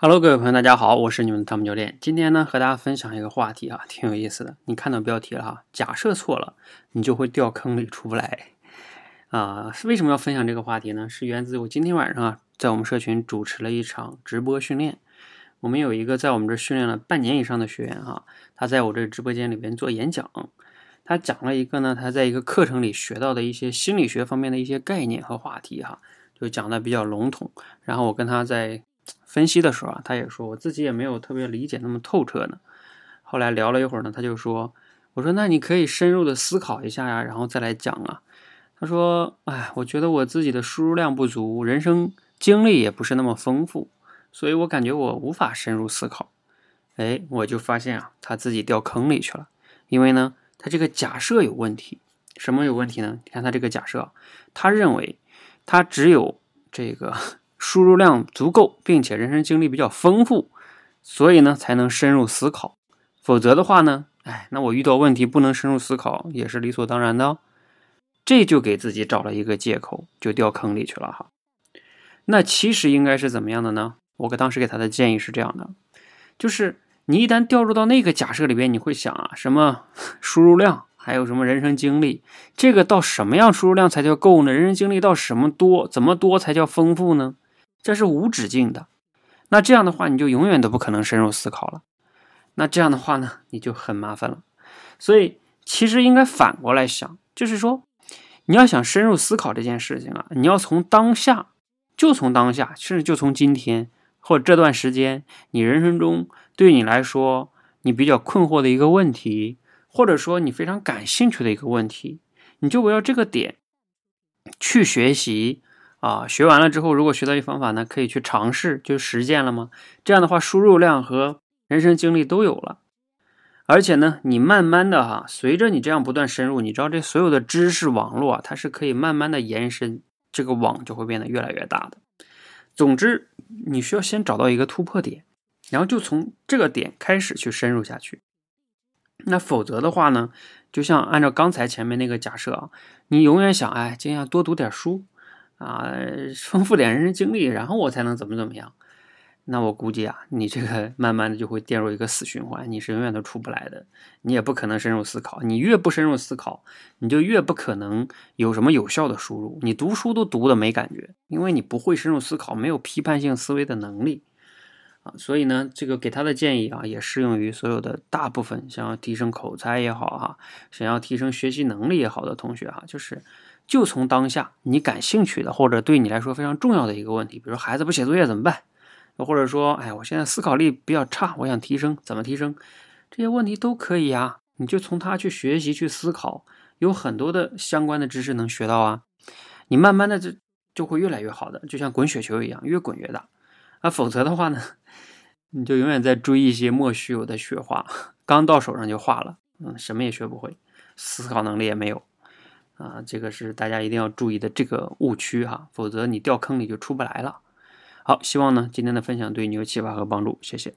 Hello，各位朋友，大家好，我是你们的汤姆教练。今天呢，和大家分享一个话题啊，挺有意思的。你看到标题了哈，假设错了，你就会掉坑里出不来 啊。为什么要分享这个话题呢？是源自我今天晚上啊，在我们社群主持了一场直播训练。我们有一个在我们这训练了半年以上的学员哈，他在我这直播间里边做演讲，他讲了一个呢，他在一个课程里学到的一些心理学方面的一些概念和话题哈，就讲的比较笼统。然后我跟他在。分析的时候啊，他也说我自己也没有特别理解那么透彻呢。后来聊了一会儿呢，他就说：“我说那你可以深入的思考一下呀，然后再来讲啊。”他说：“哎，我觉得我自己的输入量不足，人生经历也不是那么丰富，所以我感觉我无法深入思考。”哎，我就发现啊，他自己掉坑里去了，因为呢，他这个假设有问题。什么有问题呢？你看他这个假设，他认为他只有这个。输入量足够，并且人生经历比较丰富，所以呢才能深入思考。否则的话呢，哎，那我遇到问题不能深入思考也是理所当然的。哦这就给自己找了一个借口，就掉坑里去了哈。那其实应该是怎么样的呢？我给当时给他的建议是这样的：就是你一旦掉入到那个假设里边，你会想啊，什么输入量？还有什么人生经历？这个到什么样输入量才叫够呢？人生经历到什么多？怎么多才叫丰富呢？这是无止境的，那这样的话，你就永远都不可能深入思考了。那这样的话呢，你就很麻烦了。所以，其实应该反过来想，就是说，你要想深入思考这件事情啊，你要从当下，就从当下，甚至就从今天或者这段时间，你人生中对你来说你比较困惑的一个问题，或者说你非常感兴趣的一个问题，你就围绕这个点去学习。啊，学完了之后，如果学到一方法呢，可以去尝试，就实践了吗？这样的话，输入量和人生经历都有了，而且呢，你慢慢的哈，随着你这样不断深入，你知道这所有的知识网络啊，它是可以慢慢的延伸，这个网就会变得越来越大的。总之，你需要先找到一个突破点，然后就从这个点开始去深入下去。那否则的话呢，就像按照刚才前面那个假设啊，你永远想，哎，今天要多读点书。啊，丰富点人生经历，然后我才能怎么怎么样？那我估计啊，你这个慢慢的就会陷入一个死循环，你是永远都出不来的。你也不可能深入思考，你越不深入思考，你就越不可能有什么有效的输入。你读书都读的没感觉，因为你不会深入思考，没有批判性思维的能力所以呢，这个给他的建议啊，也适用于所有的大部分想要提升口才也好哈，想要提升学习能力也好的同学哈，就是。就从当下你感兴趣的，或者对你来说非常重要的一个问题，比如孩子不写作业怎么办？或者说，哎，我现在思考力比较差，我想提升，怎么提升？这些问题都可以呀，你就从他去学习去思考，有很多的相关的知识能学到啊。你慢慢的就就会越来越好的，就像滚雪球一样，越滚越大。啊，否则的话呢，你就永远在追一些莫须有的雪花，刚到手上就化了，嗯，什么也学不会，思考能力也没有。啊，这个是大家一定要注意的这个误区哈，否则你掉坑里就出不来了。好，希望呢今天的分享对你有启发和帮助，谢谢。